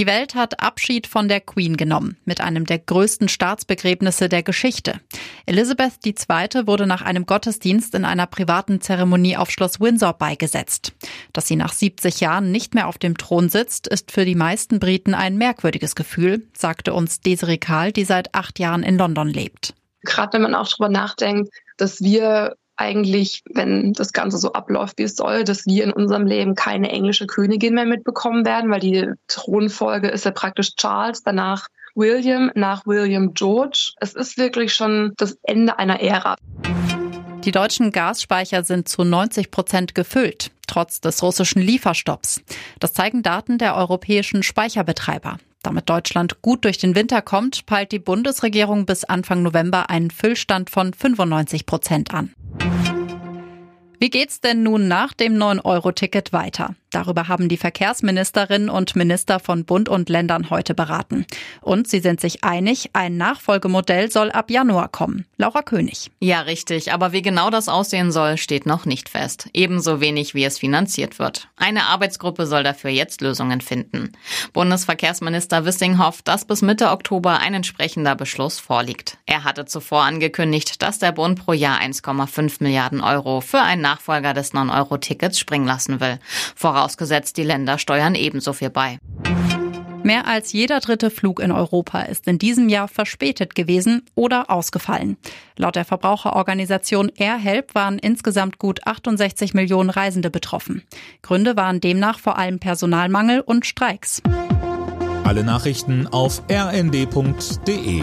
Die Welt hat Abschied von der Queen genommen, mit einem der größten Staatsbegräbnisse der Geschichte. Elizabeth II. wurde nach einem Gottesdienst in einer privaten Zeremonie auf Schloss Windsor beigesetzt. Dass sie nach 70 Jahren nicht mehr auf dem Thron sitzt, ist für die meisten Briten ein merkwürdiges Gefühl, sagte uns Desiree Kahl, die seit acht Jahren in London lebt. Gerade wenn man auch darüber nachdenkt, dass wir eigentlich, wenn das Ganze so abläuft, wie es soll, dass wir in unserem Leben keine englische Königin mehr mitbekommen werden, weil die Thronfolge ist ja praktisch Charles, danach William, nach William George. Es ist wirklich schon das Ende einer Ära. Die deutschen Gasspeicher sind zu 90 Prozent gefüllt, trotz des russischen Lieferstopps. Das zeigen Daten der europäischen Speicherbetreiber. Damit Deutschland gut durch den Winter kommt, peilt die Bundesregierung bis Anfang November einen Füllstand von 95 Prozent an. Wie geht's denn nun nach dem 9-Euro-Ticket weiter? Darüber haben die Verkehrsministerinnen und Minister von Bund und Ländern heute beraten. Und sie sind sich einig, ein Nachfolgemodell soll ab Januar kommen. Laura König. Ja, richtig. Aber wie genau das aussehen soll, steht noch nicht fest. Ebenso wenig, wie es finanziert wird. Eine Arbeitsgruppe soll dafür jetzt Lösungen finden. Bundesverkehrsminister Wissing hofft, dass bis Mitte Oktober ein entsprechender Beschluss vorliegt. Er hatte zuvor angekündigt, dass der Bund pro Jahr 1,5 Milliarden Euro für einen Nachfolger des 9-Euro-Tickets springen lassen will. Voraus vorausgesetzt die Länder steuern ebenso viel bei. Mehr als jeder dritte Flug in Europa ist in diesem Jahr verspätet gewesen oder ausgefallen. Laut der Verbraucherorganisation AirHelp waren insgesamt gut 68 Millionen Reisende betroffen. Gründe waren demnach vor allem Personalmangel und Streiks. Alle Nachrichten auf rnd.de